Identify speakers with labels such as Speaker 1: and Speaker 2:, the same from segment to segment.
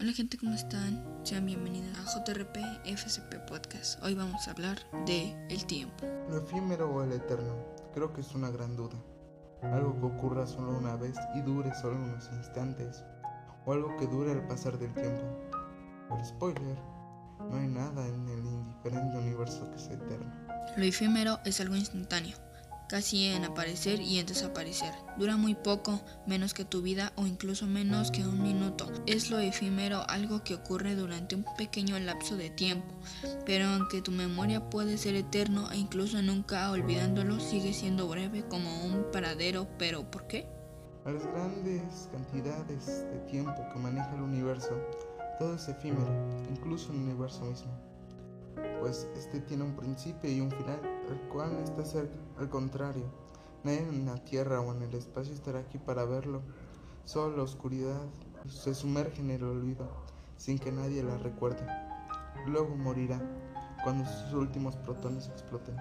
Speaker 1: Hola gente, ¿cómo están? Sean bienvenidos a JRP FCP Podcast. Hoy vamos a hablar de el tiempo.
Speaker 2: Lo efímero o el eterno, creo que es una gran duda. Algo que ocurra solo una vez y dure solo unos instantes, o algo que dure al pasar del tiempo. El spoiler, no hay nada en el indiferente universo que sea eterno.
Speaker 1: Lo efímero es algo instantáneo, casi en aparecer y en desaparecer. Dura muy poco, menos que tu vida o incluso menos que un minuto. Es lo efímero, algo que ocurre durante un pequeño lapso de tiempo, pero aunque tu memoria puede ser eterno e incluso nunca olvidándolo, sigue siendo breve como un paradero, pero ¿por qué?
Speaker 2: A las grandes cantidades de tiempo que maneja el universo, todo es efímero, incluso el universo mismo pues este tiene un principio y un final, el cual está cerca. Al contrario, nadie en la tierra o en el espacio estará aquí para verlo. Solo la oscuridad se sumerge en el olvido, sin que nadie la recuerde. Luego morirá cuando sus últimos protones exploten.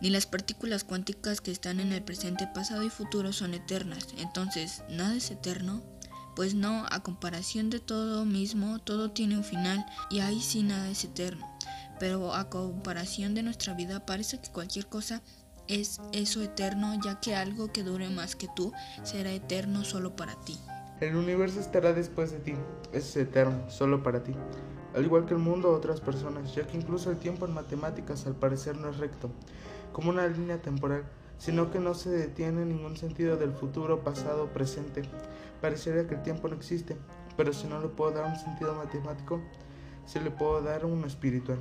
Speaker 1: Ni las partículas cuánticas que están en el presente, pasado y futuro son eternas. Entonces, ¿nada es eterno? Pues no, a comparación de todo mismo, todo tiene un final y ahí sí nada es eterno pero a comparación de nuestra vida parece que cualquier cosa es eso eterno, ya que algo que dure más que tú será eterno solo para ti.
Speaker 2: El universo estará después de ti, es eterno, solo para ti. Al igual que el mundo otras personas, ya que incluso el tiempo en matemáticas al parecer no es recto, como una línea temporal, sino que no se detiene en ningún sentido del futuro, pasado, presente. Parecería que el tiempo no existe, pero si no le puedo dar un sentido matemático, se le puedo dar uno espiritual.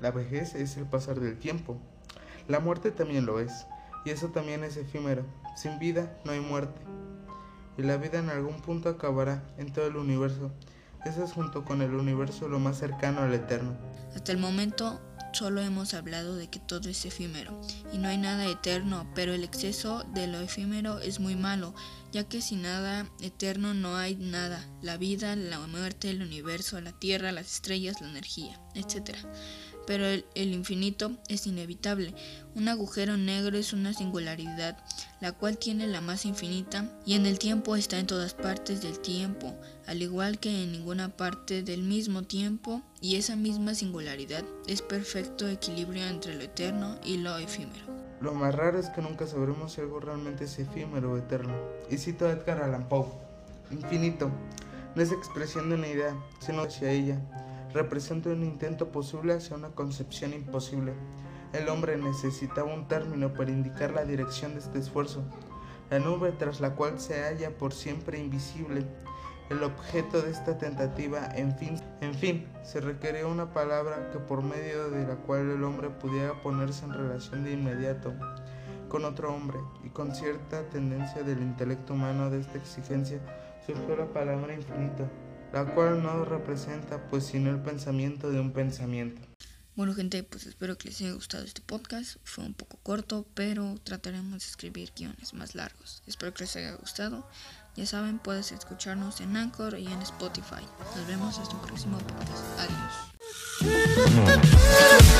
Speaker 2: La vejez es el pasar del tiempo. La muerte también lo es, y eso también es efímero. Sin vida no hay muerte. Y la vida en algún punto acabará en todo el universo. Eso es junto con el universo lo más cercano al eterno.
Speaker 1: Hasta el momento solo hemos hablado de que todo es efímero y no hay nada eterno, pero el exceso de lo efímero es muy malo, ya que sin nada eterno no hay nada, la vida, la muerte, el universo, la tierra, las estrellas, la energía, etc pero el, infinito es inevitable. Un agujero negro es una singularidad, la cual tiene la masa infinita y en el tiempo está en todas partes del tiempo, al igual que en ninguna parte del mismo tiempo, y esa misma singularidad es perfecto equilibrio entre lo eterno y lo efímero.
Speaker 2: Lo más raro es que nunca sabremos si algo realmente es efímero o eterno. Y cito a Edgar Allan Poe, infinito, no es expresión de una idea, sino hacia ella representa un intento posible hacia una concepción imposible. El hombre necesitaba un término para indicar la dirección de este esfuerzo, la nube tras la cual se halla por siempre invisible. El objeto de esta tentativa, en fin, en fin, se requería una palabra que por medio de la cual el hombre pudiera ponerse en relación de inmediato con otro hombre, y con cierta tendencia del intelecto humano de esta exigencia surgió la palabra infinito la cual no representa pues sino el pensamiento de un pensamiento.
Speaker 1: Bueno gente, pues espero que les haya gustado este podcast. Fue un poco corto, pero trataremos de escribir guiones más largos. Espero que les haya gustado. Ya saben, puedes escucharnos en Anchor y en Spotify. Nos vemos hasta un próximo podcast. Adiós.